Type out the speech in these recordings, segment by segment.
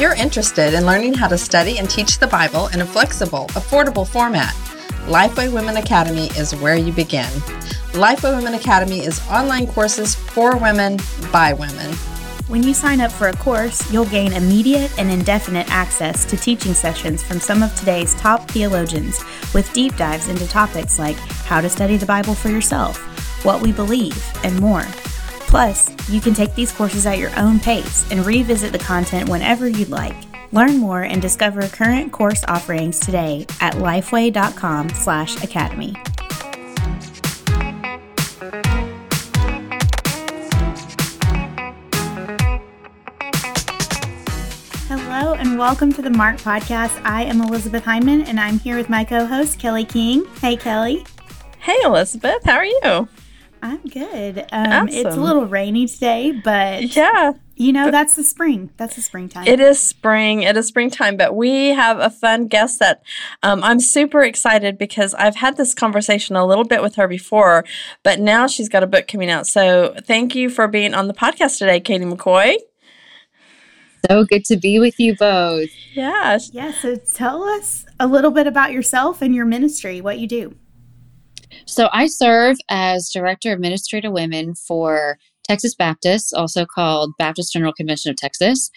You're interested in learning how to study and teach the Bible in a flexible, affordable format, Lifeway Women Academy is where you begin. Lifeway Women Academy is online courses for women by women. When you sign up for a course, you'll gain immediate and indefinite access to teaching sessions from some of today's top theologians with deep dives into topics like how to study the Bible for yourself, what we believe, and more. Plus, you can take these courses at your own pace and revisit the content whenever you'd like. Learn more and discover current course offerings today at lifeway.com/academy. Hello and welcome to the Marked Podcast. I am Elizabeth Hyndman and I'm here with my co-host Kelly King. Hey Kelly. Hey Elizabeth, how are you? I'm good. Um, awesome. It's a little rainy today, but yeah, you know that's the spring. That's the springtime. It is spring. It is springtime. But we have a fun guest that um, I'm super excited because I've had this conversation a little bit with her before, but now she's got a book coming out. So thank you for being on the podcast today, Katie McCoy. So good to be with you both. Yeah. Yeah. So tell us a little bit about yourself and your ministry, what you do. So I serve as Director of Administrative Women for Texas Baptist, also called Baptist General Convention of Texas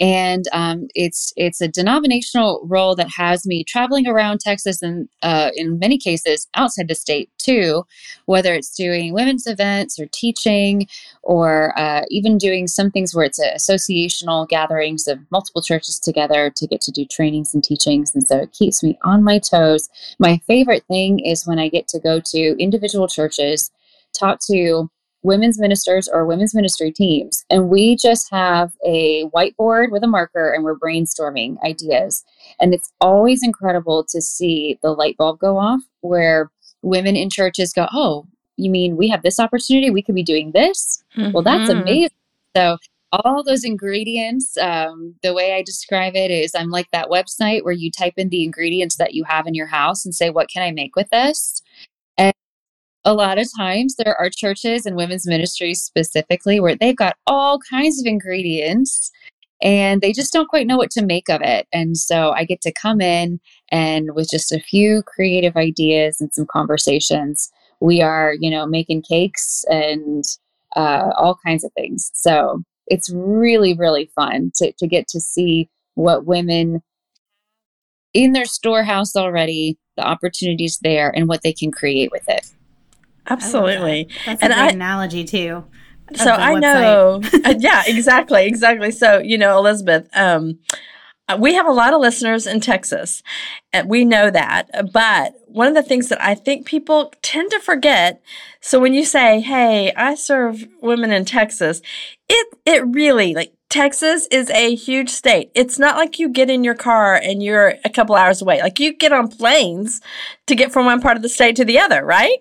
and um, it's it's a denominational role that has me traveling around Texas and uh, in many cases outside the state too, whether it's doing women's events or teaching, or uh, even doing some things where it's associational gatherings of multiple churches together to get to do trainings and teachings, and so it keeps me on my toes. My favorite thing is when I get to go to individual churches, talk to women's ministers or women's ministry teams. And we just have a whiteboard with a marker and we're brainstorming ideas. And it's always incredible to see the light bulb go off where women in churches go, Oh, you mean we have this opportunity? We could be doing this? Mm-hmm. Well, that's mm-hmm. amazing. So, all those ingredients, um, the way I describe it is I'm like that website where you type in the ingredients that you have in your house and say, What can I make with this? A lot of times there are churches and women's ministries specifically where they've got all kinds of ingredients and they just don't quite know what to make of it. And so I get to come in and with just a few creative ideas and some conversations, we are, you know, making cakes and uh, all kinds of things. So it's really, really fun to, to get to see what women in their storehouse already, the opportunities there, and what they can create with it. Absolutely. That. That's and a great I, analogy too. So I know. uh, yeah, exactly, exactly. So, you know, Elizabeth, um, uh, we have a lot of listeners in Texas. And we know that. But one of the things that I think people tend to forget, so when you say, "Hey, I serve women in Texas," it it really like Texas is a huge state. It's not like you get in your car and you're a couple hours away. Like you get on planes to get from one part of the state to the other, right?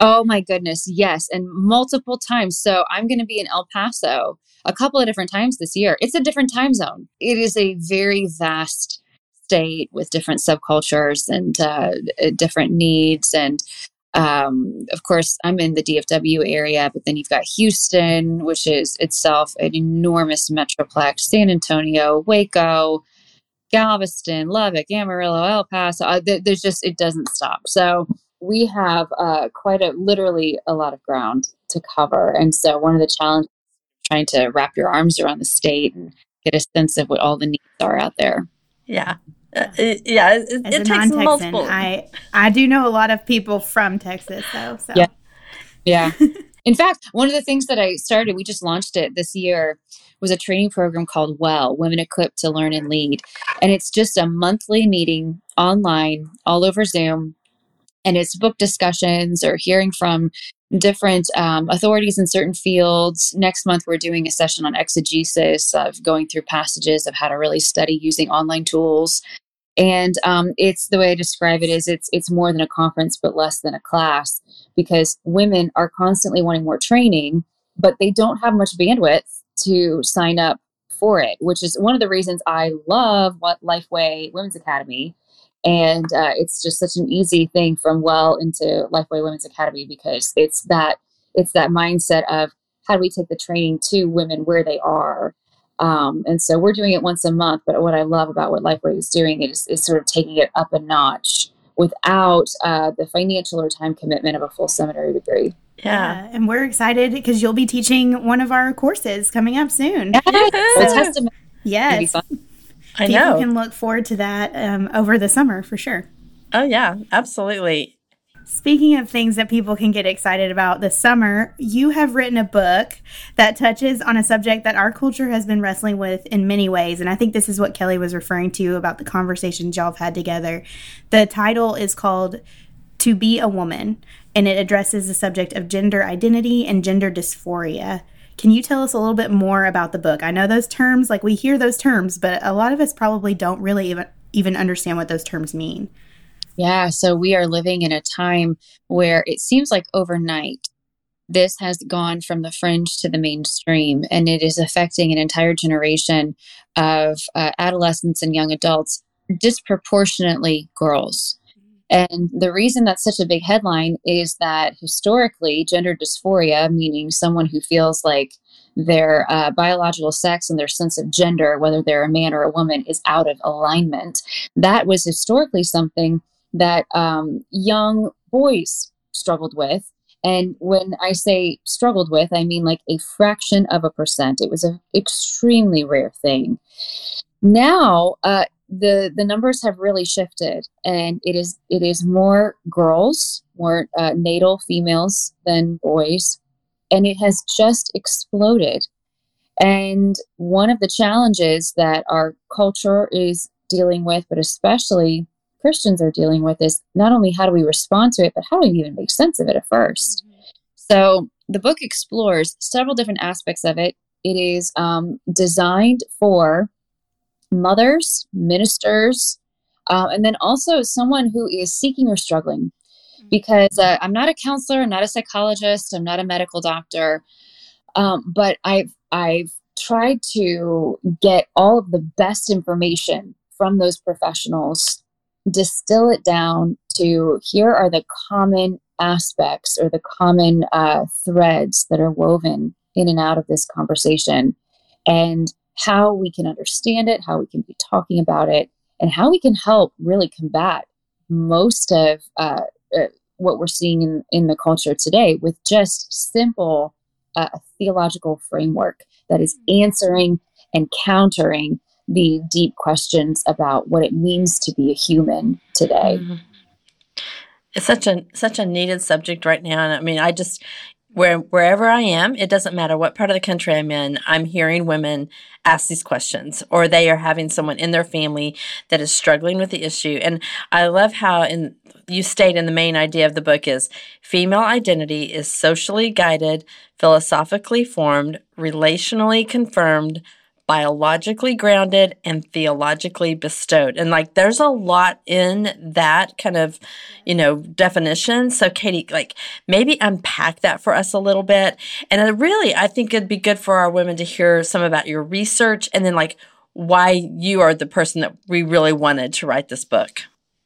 Oh my goodness, yes, and multiple times. So I'm going to be in El Paso a couple of different times this year. It's a different time zone. It is a very vast state with different subcultures and uh, different needs. And um, of course, I'm in the DFW area, but then you've got Houston, which is itself an enormous metroplex, San Antonio, Waco. Galveston, Lubbock, Amarillo, El Paso. Uh, there's just, it doesn't stop. So, we have uh, quite a literally a lot of ground to cover. And so one of the challenges trying to wrap your arms around the state and get a sense of what all the needs are out there. Yeah. Uh, it, yeah, it, As it a takes multiple. I I do know a lot of people from Texas, though. So yeah, yeah. In fact, one of the things that I started, we just launched it this year, was a training program called Well Women Equipped to Learn and Lead, and it's just a monthly meeting online, all over Zoom, and it's book discussions or hearing from different um, authorities in certain fields. Next month, we're doing a session on exegesis of going through passages of how to really study using online tools. And um, it's the way I describe it is it's it's more than a conference, but less than a class, because women are constantly wanting more training, but they don't have much bandwidth to sign up for it, which is one of the reasons I love what Lifeway Women's Academy and uh, it's just such an easy thing from well into lifeway women's academy because it's that it's that mindset of how do we take the training to women where they are um, and so we're doing it once a month but what i love about what lifeway is doing is, is sort of taking it up a notch without uh, the financial or time commitment of a full seminary degree yeah. yeah. and we're excited because you'll be teaching one of our courses coming up soon. Yes. yes. I people know. can look forward to that um, over the summer for sure. Oh, yeah, absolutely. Speaking of things that people can get excited about this summer, you have written a book that touches on a subject that our culture has been wrestling with in many ways. And I think this is what Kelly was referring to about the conversations y'all have had together. The title is called To Be a Woman, and it addresses the subject of gender identity and gender dysphoria. Can you tell us a little bit more about the book? I know those terms, like we hear those terms, but a lot of us probably don't really even, even understand what those terms mean. Yeah, so we are living in a time where it seems like overnight this has gone from the fringe to the mainstream and it is affecting an entire generation of uh, adolescents and young adults, disproportionately girls. And the reason that's such a big headline is that historically, gender dysphoria, meaning someone who feels like their uh, biological sex and their sense of gender, whether they're a man or a woman, is out of alignment, that was historically something that um, young boys struggled with. And when I say struggled with, I mean like a fraction of a percent. It was an extremely rare thing. Now, uh, the the numbers have really shifted, and it is it is more girls, more uh, natal females than boys, and it has just exploded. And one of the challenges that our culture is dealing with, but especially Christians are dealing with, is not only how do we respond to it, but how do we even make sense of it at 1st mm-hmm. So the book explores several different aspects of it. It is um, designed for mothers, ministers, uh, and then also someone who is seeking or struggling. Mm-hmm. Because uh, I'm not a counselor, I'm not a psychologist, I'm not a medical doctor, um, but I've I've tried to get all of the best information from those professionals, distill it down to here are the common aspects or the common uh, threads that are woven in and out of this conversation, and how we can understand it, how we can be talking about it, and how we can help really combat most of uh, uh, what we're seeing in, in the culture today with just simple uh, theological framework that is answering and countering the deep questions about what it means to be a human today. Mm-hmm. It's such a such a needed subject right now, and I mean, I just where wherever I am, it doesn't matter what part of the country I'm in, I'm hearing women ask these questions or they are having someone in their family that is struggling with the issue. And I love how in you state in the main idea of the book is female identity is socially guided, philosophically formed, relationally confirmed, biologically grounded and theologically bestowed. And like there's a lot in that kind of, you know, definition. So Katie, like maybe unpack that for us a little bit. And really, I think it'd be good for our women to hear some about your research and then like why you are the person that we really wanted to write this book.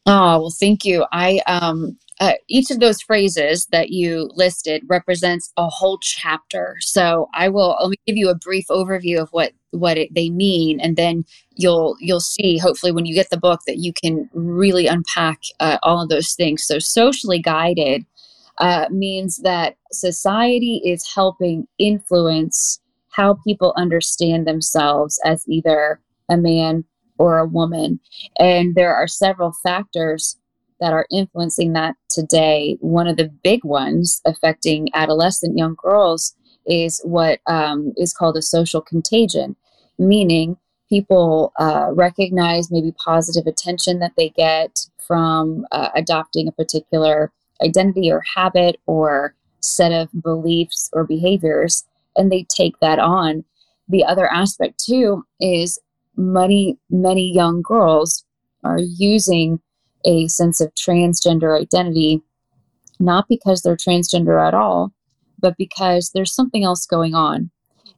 Oh, well, thank you. I um uh, each of those phrases that you listed represents a whole chapter. So I will me give you a brief overview of what what it, they mean, and then you'll you'll see hopefully when you get the book that you can really unpack uh, all of those things. So socially guided uh, means that society is helping influence how people understand themselves as either a man or a woman, and there are several factors that are influencing that today. One of the big ones affecting adolescent young girls is what um, is called a social contagion, meaning people uh, recognize maybe positive attention that they get from uh, adopting a particular identity or habit or set of beliefs or behaviors and they take that on. The other aspect too is many, many young girls are using a sense of transgender identity, not because they're transgender at all, but because there's something else going on.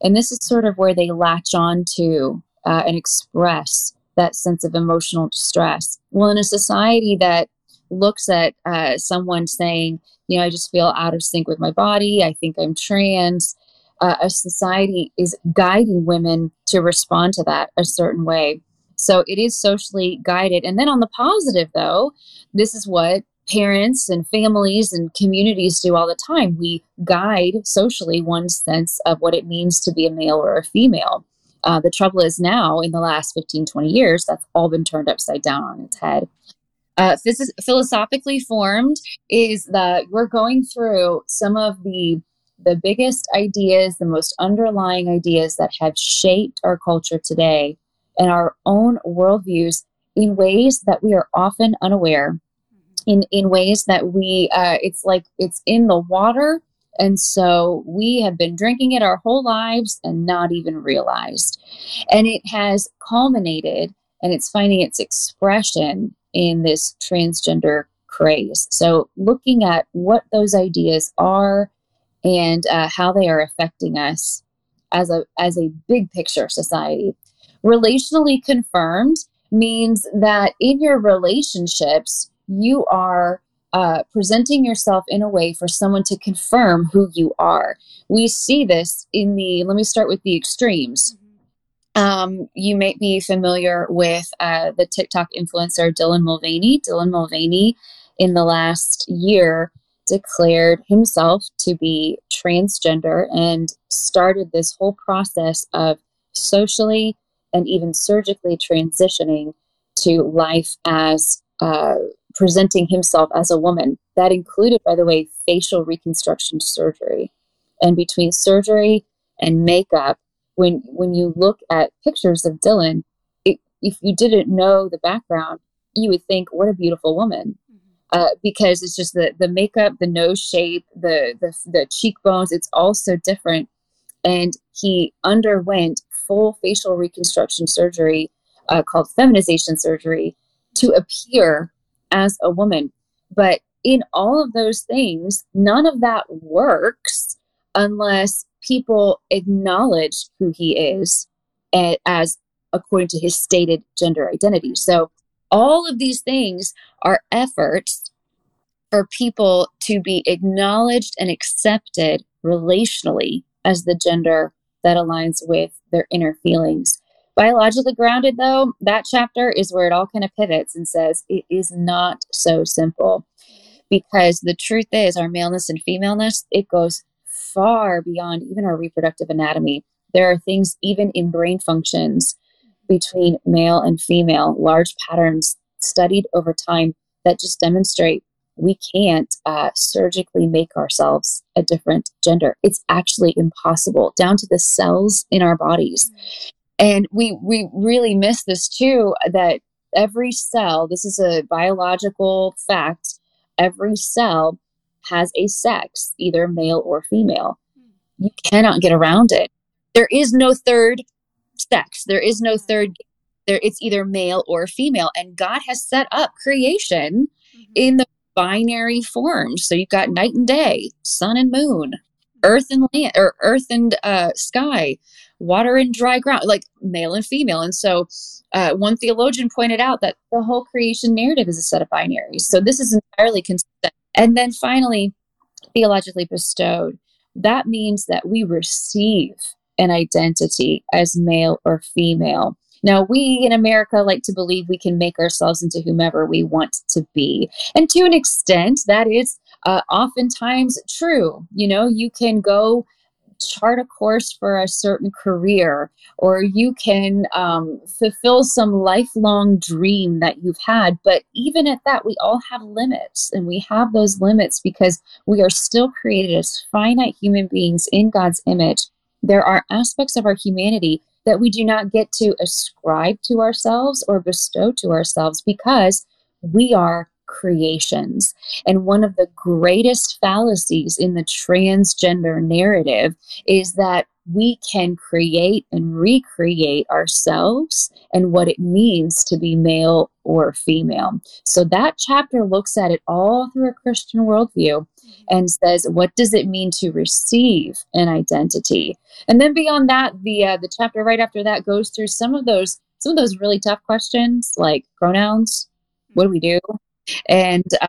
And this is sort of where they latch on to uh, and express that sense of emotional distress. Well, in a society that looks at uh, someone saying, you know, I just feel out of sync with my body, I think I'm trans, uh, a society is guiding women to respond to that a certain way. So it is socially guided. And then on the positive, though, this is what parents and families and communities do all the time. We guide socially one's sense of what it means to be a male or a female. Uh, the trouble is now, in the last 15, 20 years, that's all been turned upside down on its head. Uh, is philosophically formed is that we're going through some of the the biggest ideas, the most underlying ideas that have shaped our culture today and our own worldviews in ways that we are often unaware, in, in ways that we, uh, it's like it's in the water. And so we have been drinking it our whole lives and not even realized. And it has culminated and it's finding its expression in this transgender craze. So, looking at what those ideas are, and uh, how they are affecting us as a as a big picture society. Relationally confirmed means that in your relationships you are uh, presenting yourself in a way for someone to confirm who you are. We see this in the. Let me start with the extremes. Um, you may be familiar with uh, the TikTok influencer Dylan Mulvaney. Dylan Mulvaney, in the last year, declared himself to be transgender and started this whole process of socially and even surgically transitioning to life as uh, presenting himself as a woman. That included, by the way, facial reconstruction surgery. And between surgery and makeup, when when you look at pictures of Dylan, it, if you didn't know the background, you would think, "What a beautiful woman." uh, because it's just the the makeup, the nose shape, the the the cheekbones. It's all so different. And he underwent full facial reconstruction surgery uh, called feminization surgery to appear as a woman. But in all of those things, none of that works unless people acknowledge who he is as according to his stated gender identity. So all of these things are efforts for people to be acknowledged and accepted relationally as the gender that aligns with their inner feelings. Biologically grounded, though, that chapter is where it all kind of pivots and says it is not so simple. Because the truth is, our maleness and femaleness, it goes far beyond even our reproductive anatomy. There are things, even in brain functions, between male and female, large patterns studied over time that just demonstrate we can't uh, surgically make ourselves a different gender. It's actually impossible, down to the cells in our bodies. And we we really miss this too. That every cell, this is a biological fact, every cell has a sex, either male or female. You cannot get around it. There is no third sex. There is no third. There, it's either male or female, and God has set up creation mm-hmm. in the binary forms. So you've got night and day, sun and moon, earth and land, or earth and uh, sky, water and dry ground, like male and female. And so uh, one theologian pointed out that the whole creation narrative is a set of binaries. So this is entirely consistent. And then finally, theologically bestowed. That means that we receive an identity as male or female. Now, we in America like to believe we can make ourselves into whomever we want to be. And to an extent, that is uh, oftentimes true. You know, you can go chart a course for a certain career, or you can um, fulfill some lifelong dream that you've had. But even at that, we all have limits, and we have those limits because we are still created as finite human beings in God's image there are aspects of our humanity that we do not get to ascribe to ourselves or bestow to ourselves because we are creations. And one of the greatest fallacies in the transgender narrative is that we can create and recreate ourselves and what it means to be male or female. So that chapter looks at it all through a Christian worldview and says, what does it mean to receive an identity? And then beyond that, the uh, the chapter right after that goes through some of those some of those really tough questions like pronouns. What do we do? And uh,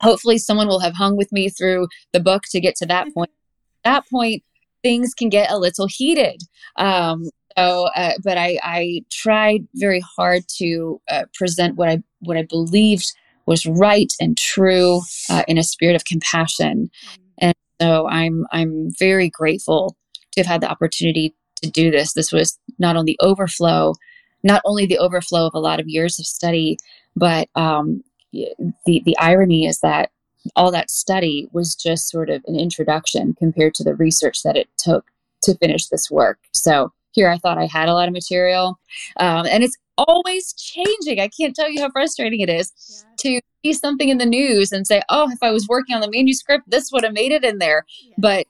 hopefully, someone will have hung with me through the book to get to that point. At that point, things can get a little heated. Um, so, uh, but I, I tried very hard to uh, present what I what I believed was right and true uh, in a spirit of compassion. And so I'm I'm very grateful to have had the opportunity to do this. This was not only overflow, not only the overflow of a lot of years of study, but um, the the irony is that all that study was just sort of an introduction compared to the research that it took to finish this work. So here I thought I had a lot of material, um, and it's always changing. I can't tell you how frustrating it is yeah. to see something in the news and say, "Oh, if I was working on the manuscript, this would have made it in there." Yeah. But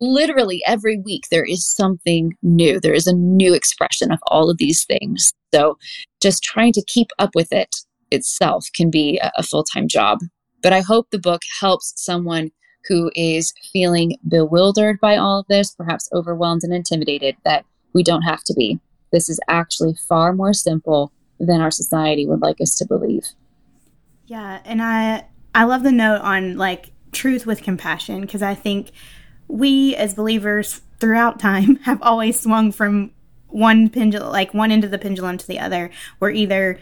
literally every week there is something new. There is a new expression of all of these things. So just trying to keep up with it itself can be a, a full time job. But I hope the book helps someone who is feeling bewildered by all of this, perhaps overwhelmed and intimidated, that we don't have to be. This is actually far more simple than our society would like us to believe. Yeah, and I I love the note on like truth with compassion because I think we as believers throughout time have always swung from one pendulum like one end of the pendulum to the other. We're either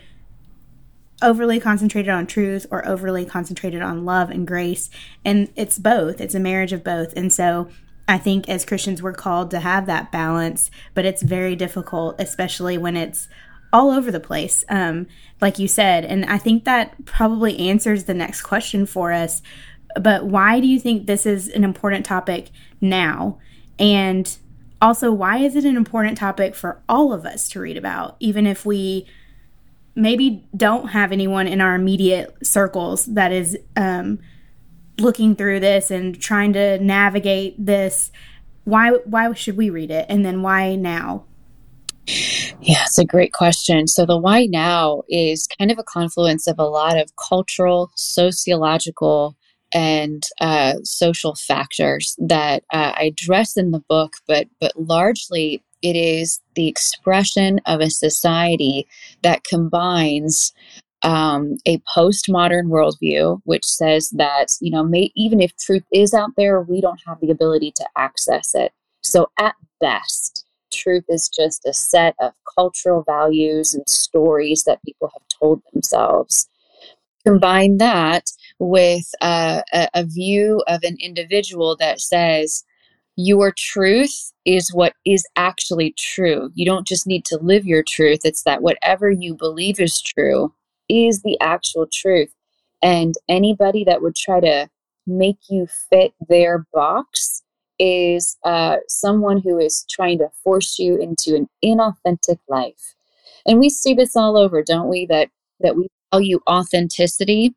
overly concentrated on truth or overly concentrated on love and grace. And it's both, it's a marriage of both. And so I think as Christians, we're called to have that balance, but it's very difficult, especially when it's all over the place, um, like you said. And I think that probably answers the next question for us. But why do you think this is an important topic now? And also, why is it an important topic for all of us to read about, even if we maybe don't have anyone in our immediate circles that is um, looking through this and trying to navigate this. Why why should we read it? And then why now? Yeah it's a great question. So the why now is kind of a confluence of a lot of cultural sociological and uh, social factors that uh, I address in the book, but but largely it is the expression of a society that combines um, a postmodern worldview, which says that, you know, may, even if truth is out there, we don't have the ability to access it. So at best, truth is just a set of cultural values and stories that people have told themselves. Combine that with uh, a, a view of an individual that says, your truth is what is actually true. You don't just need to live your truth. It's that whatever you believe is true is the actual truth. And anybody that would try to make you fit their box is uh, someone who is trying to force you into an inauthentic life. And we see this all over, don't we? That that we value authenticity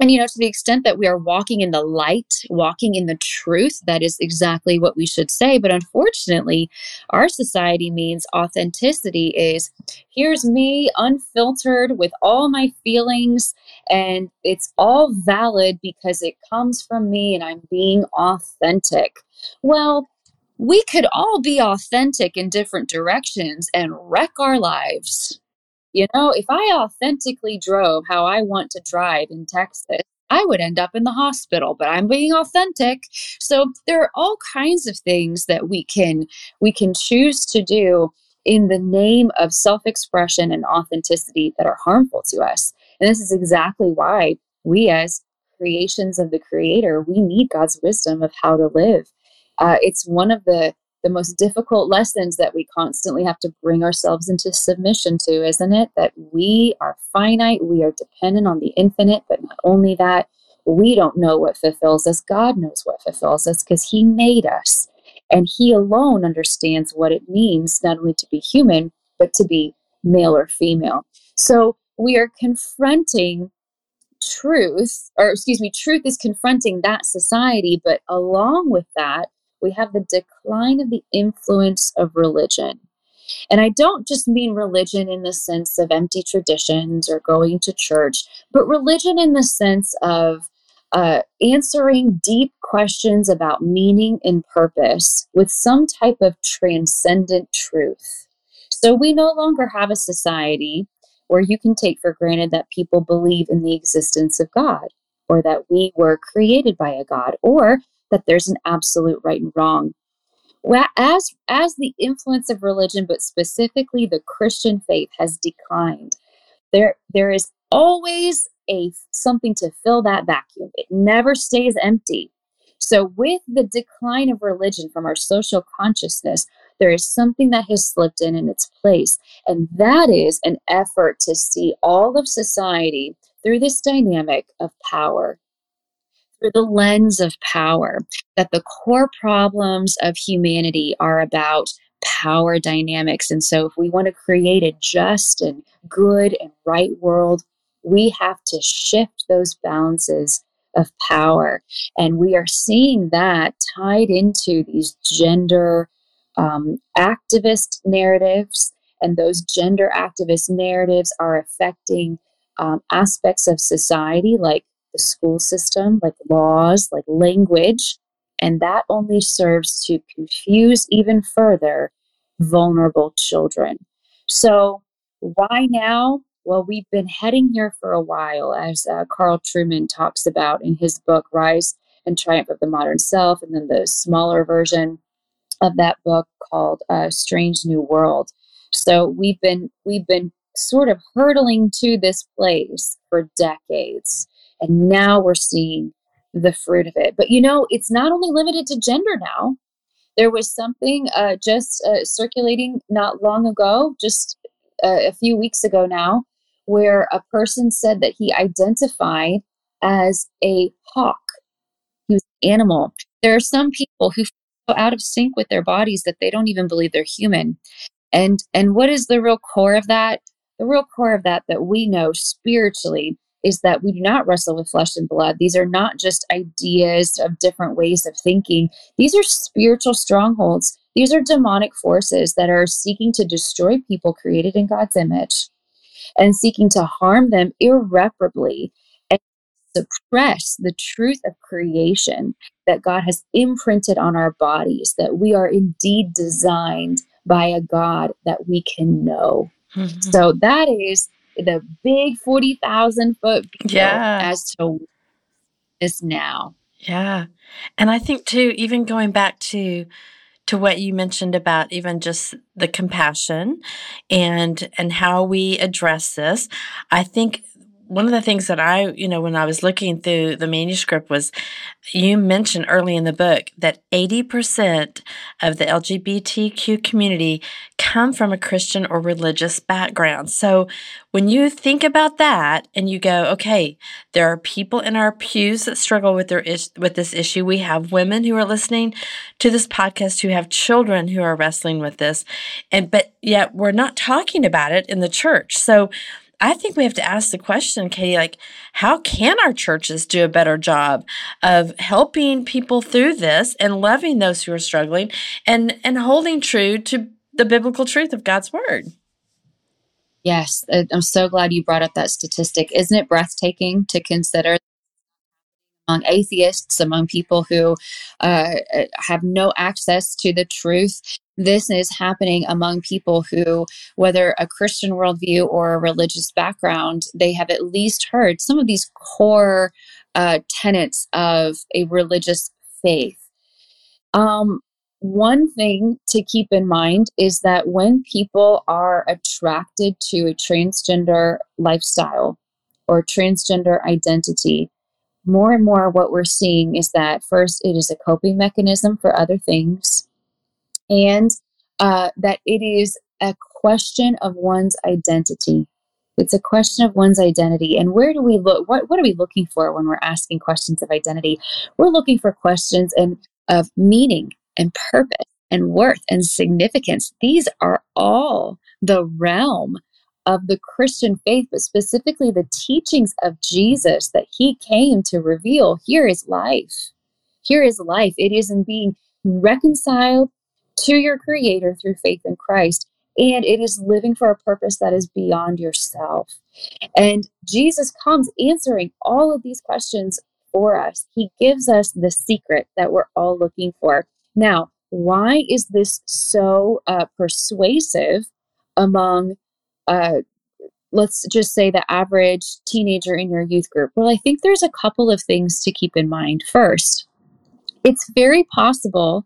and, you know, to the extent that we are walking in the light, walking in the truth, that is exactly what we should say. But unfortunately, our society means authenticity is here's me unfiltered with all my feelings, and it's all valid because it comes from me and I'm being authentic. Well, we could all be authentic in different directions and wreck our lives. You know, if I authentically drove how I want to drive in Texas, I would end up in the hospital, but I'm being authentic. So there are all kinds of things that we can we can choose to do in the name of self-expression and authenticity that are harmful to us. And this is exactly why we as creations of the creator, we need God's wisdom of how to live. Uh, it's one of the the most difficult lessons that we constantly have to bring ourselves into submission to, isn't it? That we are finite, we are dependent on the infinite, but not only that, we don't know what fulfills us. God knows what fulfills us because He made us. And He alone understands what it means not only to be human, but to be male or female. So we are confronting truth, or excuse me, truth is confronting that society, but along with that, we have the decline of the influence of religion. And I don't just mean religion in the sense of empty traditions or going to church, but religion in the sense of uh, answering deep questions about meaning and purpose with some type of transcendent truth. So we no longer have a society where you can take for granted that people believe in the existence of God or that we were created by a God or that there's an absolute right and wrong. As as the influence of religion but specifically the christian faith has declined there there is always a something to fill that vacuum. It never stays empty. So with the decline of religion from our social consciousness there is something that has slipped in in its place. And that is an effort to see all of society through this dynamic of power through the lens of power, that the core problems of humanity are about power dynamics. And so, if we want to create a just and good and right world, we have to shift those balances of power. And we are seeing that tied into these gender um, activist narratives. And those gender activist narratives are affecting um, aspects of society like the school system, like laws, like language, and that only serves to confuse even further vulnerable children. So, why now? Well, we've been heading here for a while, as uh, Carl Trueman talks about in his book, Rise and Triumph of the Modern Self, and then the smaller version of that book called uh, Strange New World. So we've been we've been sort of hurtling to this place for decades. And now we're seeing the fruit of it. But you know, it's not only limited to gender now. There was something uh, just uh, circulating not long ago, just uh, a few weeks ago now, where a person said that he identified as a hawk. He was an animal. There are some people who feel out of sync with their bodies that they don't even believe they're human. And and what is the real core of that? The real core of that that we know spiritually is that we do not wrestle with flesh and blood. These are not just ideas of different ways of thinking, these are spiritual strongholds. These are demonic forces that are seeking to destroy people created in God's image and seeking to harm them irreparably and suppress the truth of creation that God has imprinted on our bodies, that we are indeed designed by a God that we can know. Mm-hmm. So that is the big 40,000 foot view yeah. as to this now. Yeah. And I think too, even going back to to what you mentioned about even just the compassion and and how we address this, I think one of the things that I, you know, when I was looking through the manuscript was you mentioned early in the book that 80% of the LGBTQ community come from a Christian or religious background. So when you think about that and you go, okay, there are people in our pews that struggle with their is- with this issue. We have women who are listening to this podcast who have children who are wrestling with this. And but yet we're not talking about it in the church. So I think we have to ask the question, Katie, like, how can our churches do a better job of helping people through this and loving those who are struggling and, and holding true to the biblical truth of God's word? Yes, I'm so glad you brought up that statistic. Isn't it breathtaking to consider among atheists, among people who uh, have no access to the truth. This is happening among people who, whether a Christian worldview or a religious background, they have at least heard some of these core uh, tenets of a religious faith. Um, one thing to keep in mind is that when people are attracted to a transgender lifestyle or transgender identity, more and more what we're seeing is that first it is a coping mechanism for other things and uh, that it is a question of one's identity it's a question of one's identity and where do we look what, what are we looking for when we're asking questions of identity we're looking for questions and of meaning and purpose and worth and significance these are all the realm of the Christian faith, but specifically the teachings of Jesus that he came to reveal. Here is life. Here is life. It is in being reconciled to your Creator through faith in Christ. And it is living for a purpose that is beyond yourself. And Jesus comes answering all of these questions for us. He gives us the secret that we're all looking for. Now, why is this so uh, persuasive among, uh, let's just say, the average teenager in your youth group? Well, I think there's a couple of things to keep in mind. First, it's very possible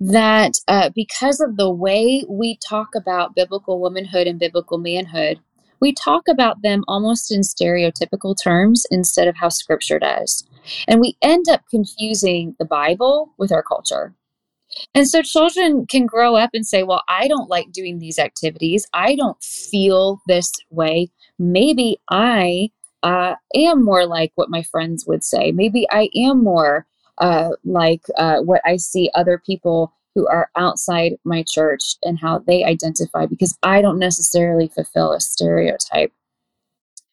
that uh, because of the way we talk about biblical womanhood and biblical manhood, we talk about them almost in stereotypical terms instead of how scripture does. And we end up confusing the Bible with our culture. And so children can grow up and say, Well, I don't like doing these activities. I don't feel this way. Maybe I uh, am more like what my friends would say. Maybe I am more uh, like uh, what I see other people who are outside my church and how they identify because I don't necessarily fulfill a stereotype.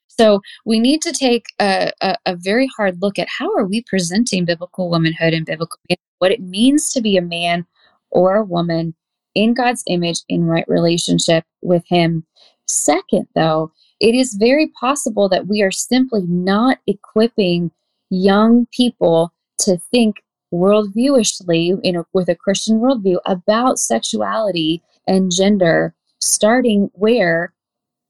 So we need to take a, a, a, very hard look at how are we presenting biblical womanhood and biblical what it means to be a man or a woman in God's image in right relationship with Him. Second, though, it is very possible that we are simply not equipping young people to think worldviewishly in a, with a Christian worldview about sexuality and gender, starting where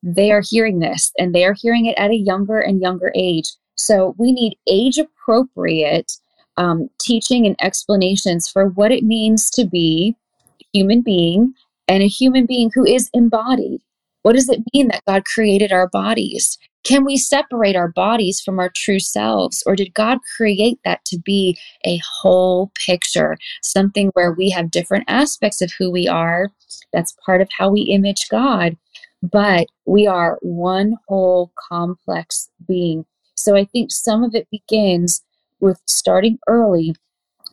they are hearing this and they are hearing it at a younger and younger age. So we need age appropriate um, teaching and explanations for what it means to be a human being and a human being who is embodied. What does it mean that God created our bodies? Can we separate our bodies from our true selves? Or did God create that to be a whole picture, something where we have different aspects of who we are? That's part of how we image God, but we are one whole complex being. So I think some of it begins with starting early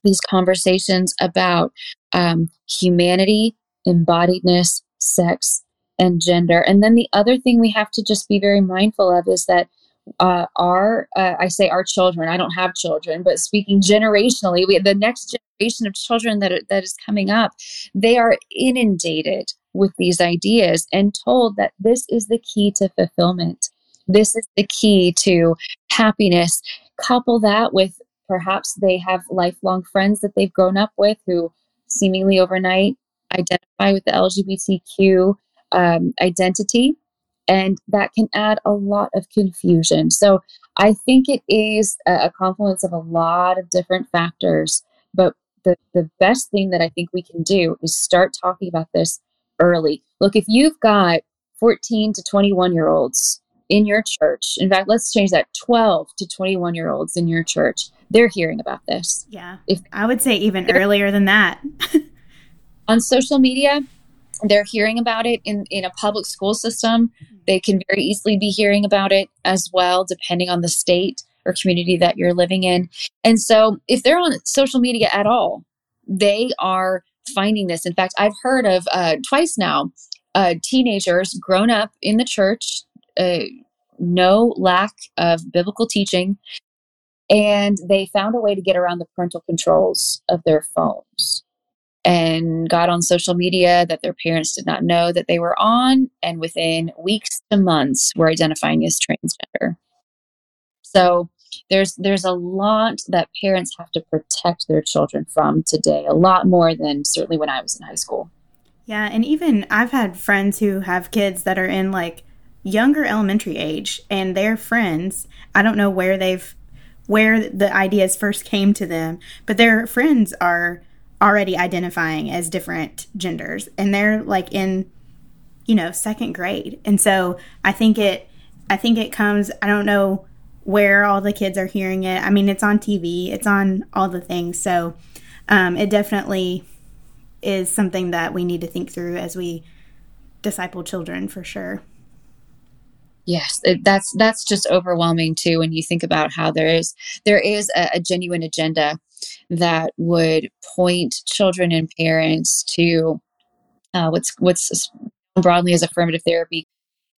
these conversations about um, humanity, embodiedness, sex, and gender. And then the other thing we have to just be very mindful of is that uh, our, uh, I say our children, I don't have children, but speaking generationally, we the next generation of children that, are, that is coming up, they are inundated with these ideas and told that this is the key to fulfillment. This is the key to happiness. Couple that with perhaps they have lifelong friends that they've grown up with who seemingly overnight identify with the LGBTQ um, identity, and that can add a lot of confusion. So I think it is a, confluence of a lot of different factors, but the, the best thing that I think we can do is start talking about this early. Look, if you've got 14 to 21 year olds in your church, in fact, let's change that 12 to 21 year olds in your church, they're hearing about this. Yeah. If I would say even earlier than that. on social media, they're hearing about it in, in a public school system. They can very easily be hearing about it as well, depending on the state or community that you're living in. And so, if they're on social media at all, they are finding this. In fact, I've heard of uh, twice now uh, teenagers grown up in the church, uh, no lack of biblical teaching, and they found a way to get around the parental controls of their phones and got on social media that their parents did not know that they were on, and within weeks to months were identifying as transgender. So there's there's a lot that parents have to protect their children from today, a lot more than certainly when I was in high school. Yeah, and even I've had friends who have kids that are in like younger elementary age and their friends, I don't know where they've where the ideas first came to them, but their friends are already identifying as different genders and they're like in you know second grade. And so i think it i think it comes i don't know where all the kids are hearing it. I mean it's on tv it's on all the things. So um, it definitely is something that we need to think through as we disciple children for sure yes that's that's just overwhelming too when you think about how there is there is a, a genuine agenda that would point children and parents to uh, what's what's broadly as affirmative therapy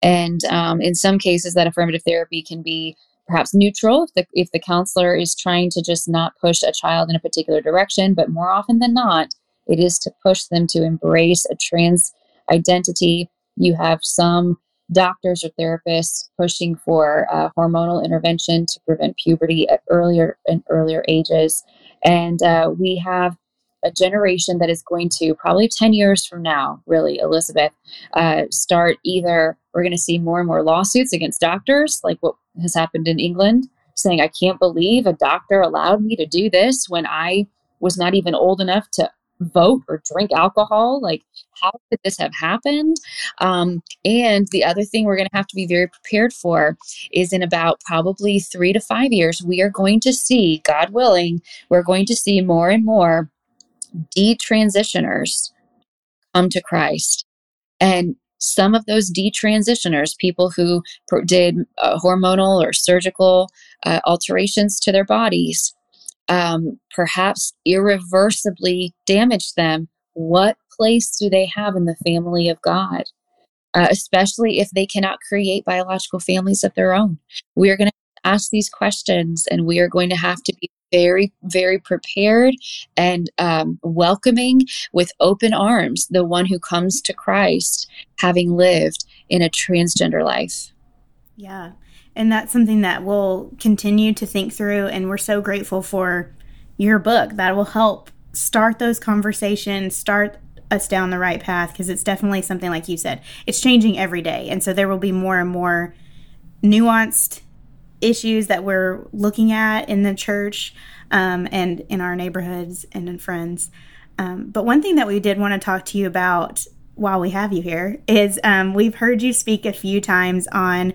And um, in some cases, that affirmative therapy can be perhaps neutral if the, if the counselor is trying to just not push a child in a particular direction, but more often than not, it is to push them to embrace a trans identity. You have some doctors or therapists pushing for uh, hormonal intervention to prevent puberty at earlier and earlier ages. And uh, we have a generation that is going to probably 10 years from now, really, Elizabeth, uh, start either we're going to see more and more lawsuits against doctors, like what has happened in England, saying, I can't believe a doctor allowed me to do this when I was not even old enough to vote or drink alcohol. Like, how could this have happened? Um, and the other thing we're going to have to be very prepared for is in about probably three to five years, we are going to see, God willing, we're going to see more and more detransitioners come to Christ. And some of those detransitioners, people who did uh, hormonal or surgical uh, alterations to their bodies, um, perhaps irreversibly damaged them, what place do they have in the family of God? Uh, especially if they cannot create biological families of their own. We are going to ask these questions and we are going to have to be very, very prepared and um, welcoming with open arms the one who comes to Christ having lived in a transgender life. Yeah. And that's something that we'll continue to think through. And we're so grateful for your book that will help start those conversations, start us down the right path, because it's definitely something like you said, it's changing every day. And so there will be more and more nuanced issues that we're looking at in the church um, and in our neighborhoods and in friends. Um, but one thing that we did want to talk to you about while we have you here is um, we've heard you speak a few times on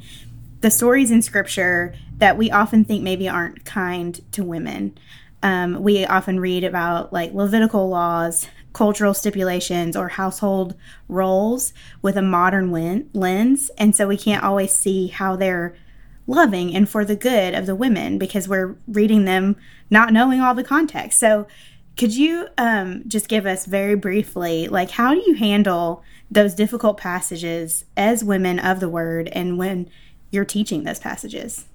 the stories in scripture that we often think maybe aren't kind to women. Um, we often read about like Levitical laws, cultural stipulations, or household roles with a modern win- lens. And so we can't always see how they're loving and for the good of the women because we're reading them not knowing all the context. So, could you um, just give us very briefly, like, how do you handle those difficult passages as women of the word and when you're teaching those passages?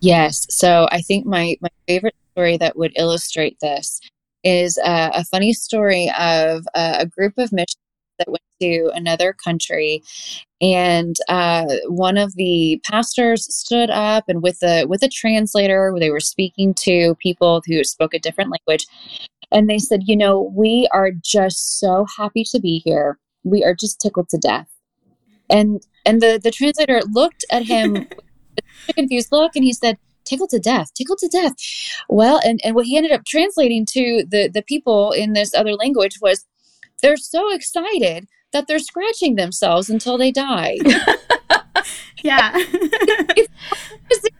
Yes. So, I think my, my favorite story that would illustrate this is uh, a funny story of uh, a group of missionaries that went to another country and uh, one of the pastors stood up and with a with a translator they were speaking to people who spoke a different language and they said you know we are just so happy to be here we are just tickled to death and and the the translator looked at him with a confused look and he said tickled to death tickled to death well and and what he ended up translating to the the people in this other language was they're so excited that they're scratching themselves until they die. yeah. isn't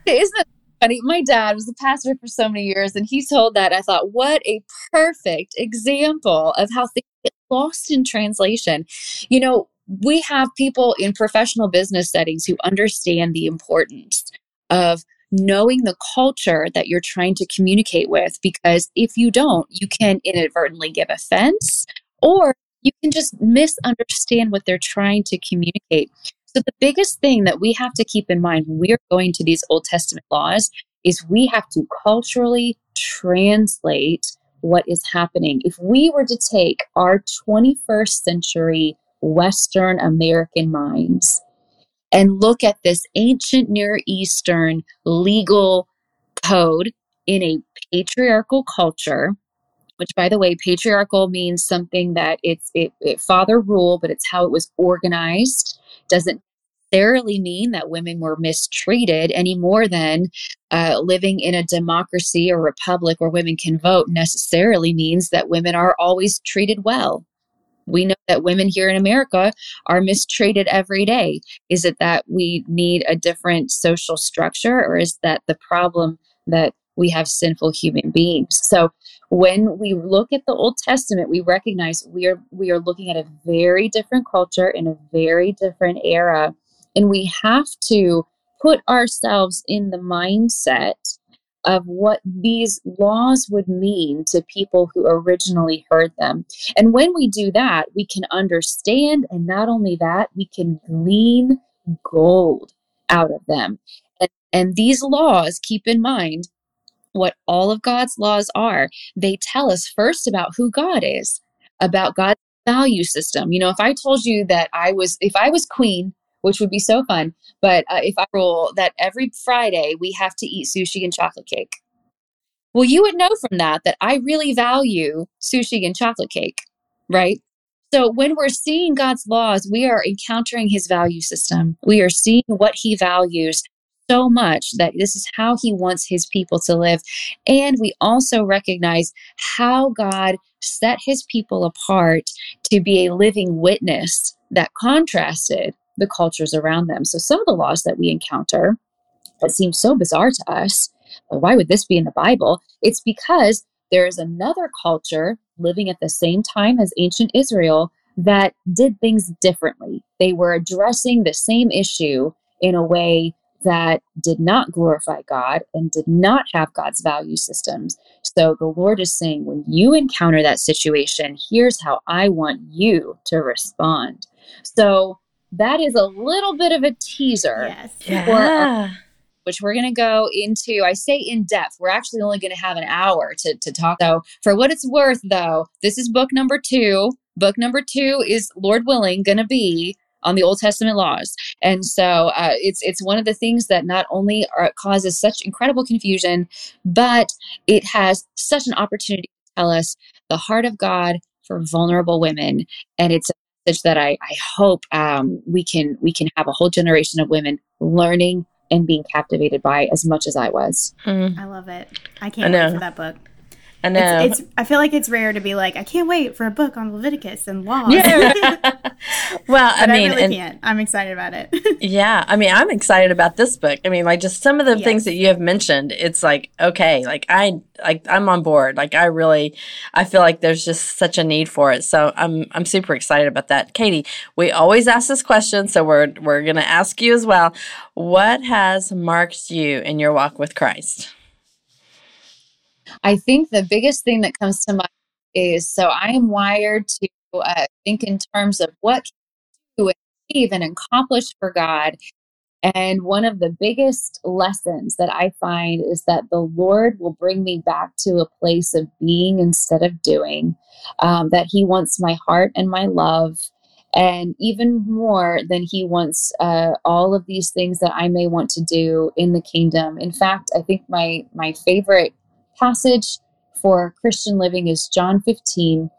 it funny? My dad was a pastor for so many years, and he told that. I thought, what a perfect example of how things get lost in translation. You know, we have people in professional business settings who understand the importance of knowing the culture that you're trying to communicate with because if you don't you can inadvertently give offense or you can just misunderstand what they're trying to communicate. So, the biggest thing that we have to keep in mind when we are going to these Old Testament laws is we have to culturally translate what is happening. If we were to take our 21st century Western American minds. And look at this ancient Near Eastern legal code in a patriarchal culture, which by the way patriarchal means something that it's it, it father rule but it's how it was organized. Doesn't necessarily mean that women were mistreated any more than uh, living in a democracy or republic where women can vote necessarily means that women are always treated well we know that women here in America are mistreated every day. Is it that we need a different social structure, or is that the problem that we have sinful human beings? So when we look at the Old Testament, we recognize we are we are looking at a very different culture in a very different era, and we have to put ourselves in the mindset of what these laws would mean to people who originally heard them. And when we do that, we can understand, and not only that, we can glean gold out of them. And, and these laws, keep in mind what all of God's laws are. They tell us first about who God is, about God's value system. You know, if I told you that I was, if I was queen, which would be so fun, but uh, if I rule that every Friday we have to eat sushi and chocolate cake. Well, you would know from that that I really value sushi and chocolate cake, right? So when we're seeing God's laws, we are encountering his value system. We are seeing what he values so much that this is how he wants his people to live. And we also recognize how God set his people apart to be a living witness that contrasted the cultures around them. So some of the laws that we encounter that seem so bizarre to us, why would this be in the Bible? It's because there is another culture living at the same time as ancient Israel that did things differently. They were addressing the same issue in a way that did not glorify God and did not have God's value systems. So the Lord is saying, when you encounter that situation, here's how I want you to respond. So that is a little bit of a teaser Yes. Yeah. our- which we're going to go into. I say in depth. We're actually only going to have an hour to, to talk. So, for what it's worth, though, this is book number two. Book number two is, Lord willing, going to be on the Old Testament laws, and so uh, it's it's one of the things that not only are, causes such incredible confusion, but it has such an opportunity to tell us the heart of God for vulnerable women, and it's a message that I, I hope um, we can we can have a whole generation of women learning and being captivated by as much as I was. Mm, I love it. I I can't know. wait for that book. I know. It's, it's. I feel like it's rare to be like, I can't wait for a book on Leviticus and law. yeah. well, I but I, mean, really and can't. I'm excited about it. yeah, I mean, I'm excited about this book. I mean, like just some of the Yes. things that you have mentioned, it's like, okay, like I, like I'm on board. Like I really, I feel like there's just such a need for it. So I'm, I'm super excited about that. Katie, we always ask this question, so we're, we're going to ask you as well. What has marked you in your walk with Christ? I think the biggest thing that comes to mind is so I am wired to uh, think in terms of what can achieve and accomplish for God. And one of the biggest lessons that I find is that the Lord will bring me back to a place of being instead of doing, um, that He wants my heart and my love. And even more than he wants uh, all of these things that I may want to do in the kingdom. In fact, I think my my favorite passage for Christian living is John 15.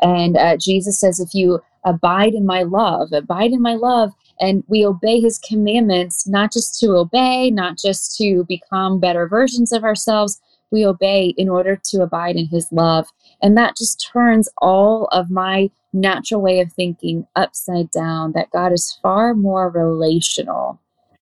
And uh, Jesus says, If you abide in my love, abide in my love, and we obey his commandments, not just to obey, not just to become better versions of ourselves, we obey in order to abide in his love. And that just turns all of my natural way of thinking upside down that God is far more relational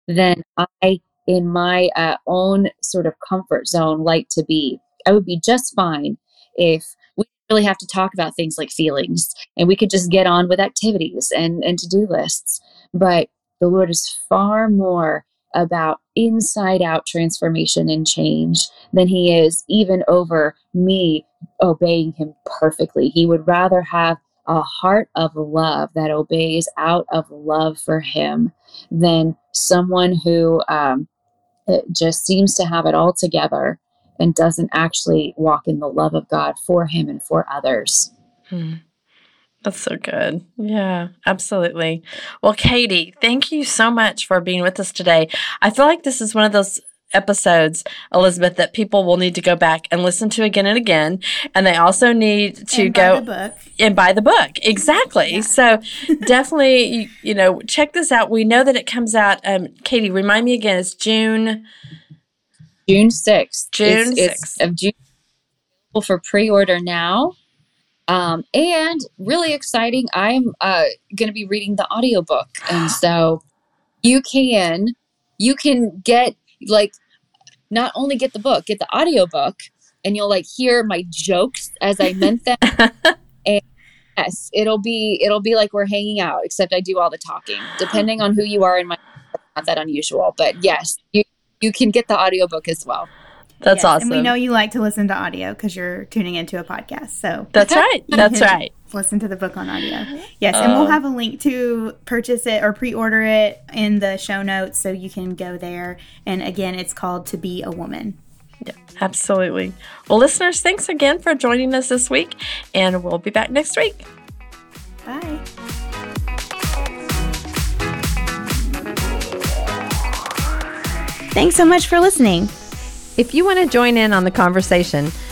than I in my uh, own sort of comfort zone like to be. I would be just fine if we really have to talk about things like feelings and we could just get on with activities and, and to do lists. But the Lord is far more about inside out transformation and change than he is even over me obeying him perfectly. He would rather have a heart of love that obeys out of love for him than someone who um, it just seems to have it all together and doesn't actually walk in the love of God for him and for others. Hmm. That's so good. Yeah, absolutely. Well, Katie, thank you so much for being with us today. I feel like this is one of those episodes, Elizabeth, that people will need to go back and listen to again and again. And they also need to And buy go the book. and buy the book. Exactly. Yeah. So definitely, you, you know, check this out. We know that it comes out. Um, Katie, remind me again. It's June. June 6th. June it's, 6th. of June available for pre-order now. Um, and really exciting, I'm uh, going to be reading the audiobook. And so you can you can get like not only get the book, get the audiobook and you'll like hear my jokes as I meant them. and yes, it'll be it'll be like we're hanging out, except I do all the talking. Depending on who you are in my not that unusual. But yes, you you can get the audiobook as well. That's Yes, awesome. And we know you like to listen to audio because you're tuning into a podcast. So That's right. That's right. Listen to the book on audio. Yes, and we'll um, have a link to purchase it or pre-order it in the show notes so you can go there. And again, it's called To Be a Woman. Yeah, absolutely. Well, listeners, thanks again for joining us this week, and we'll be back next week. Bye. Thanks so much for listening. If you want to join in on the conversation,